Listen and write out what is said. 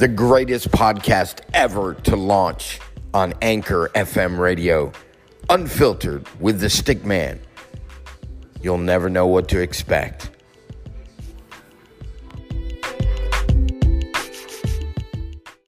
the greatest podcast ever to launch on Anchor FM radio, unfiltered with the stick man. You'll never know what to expect.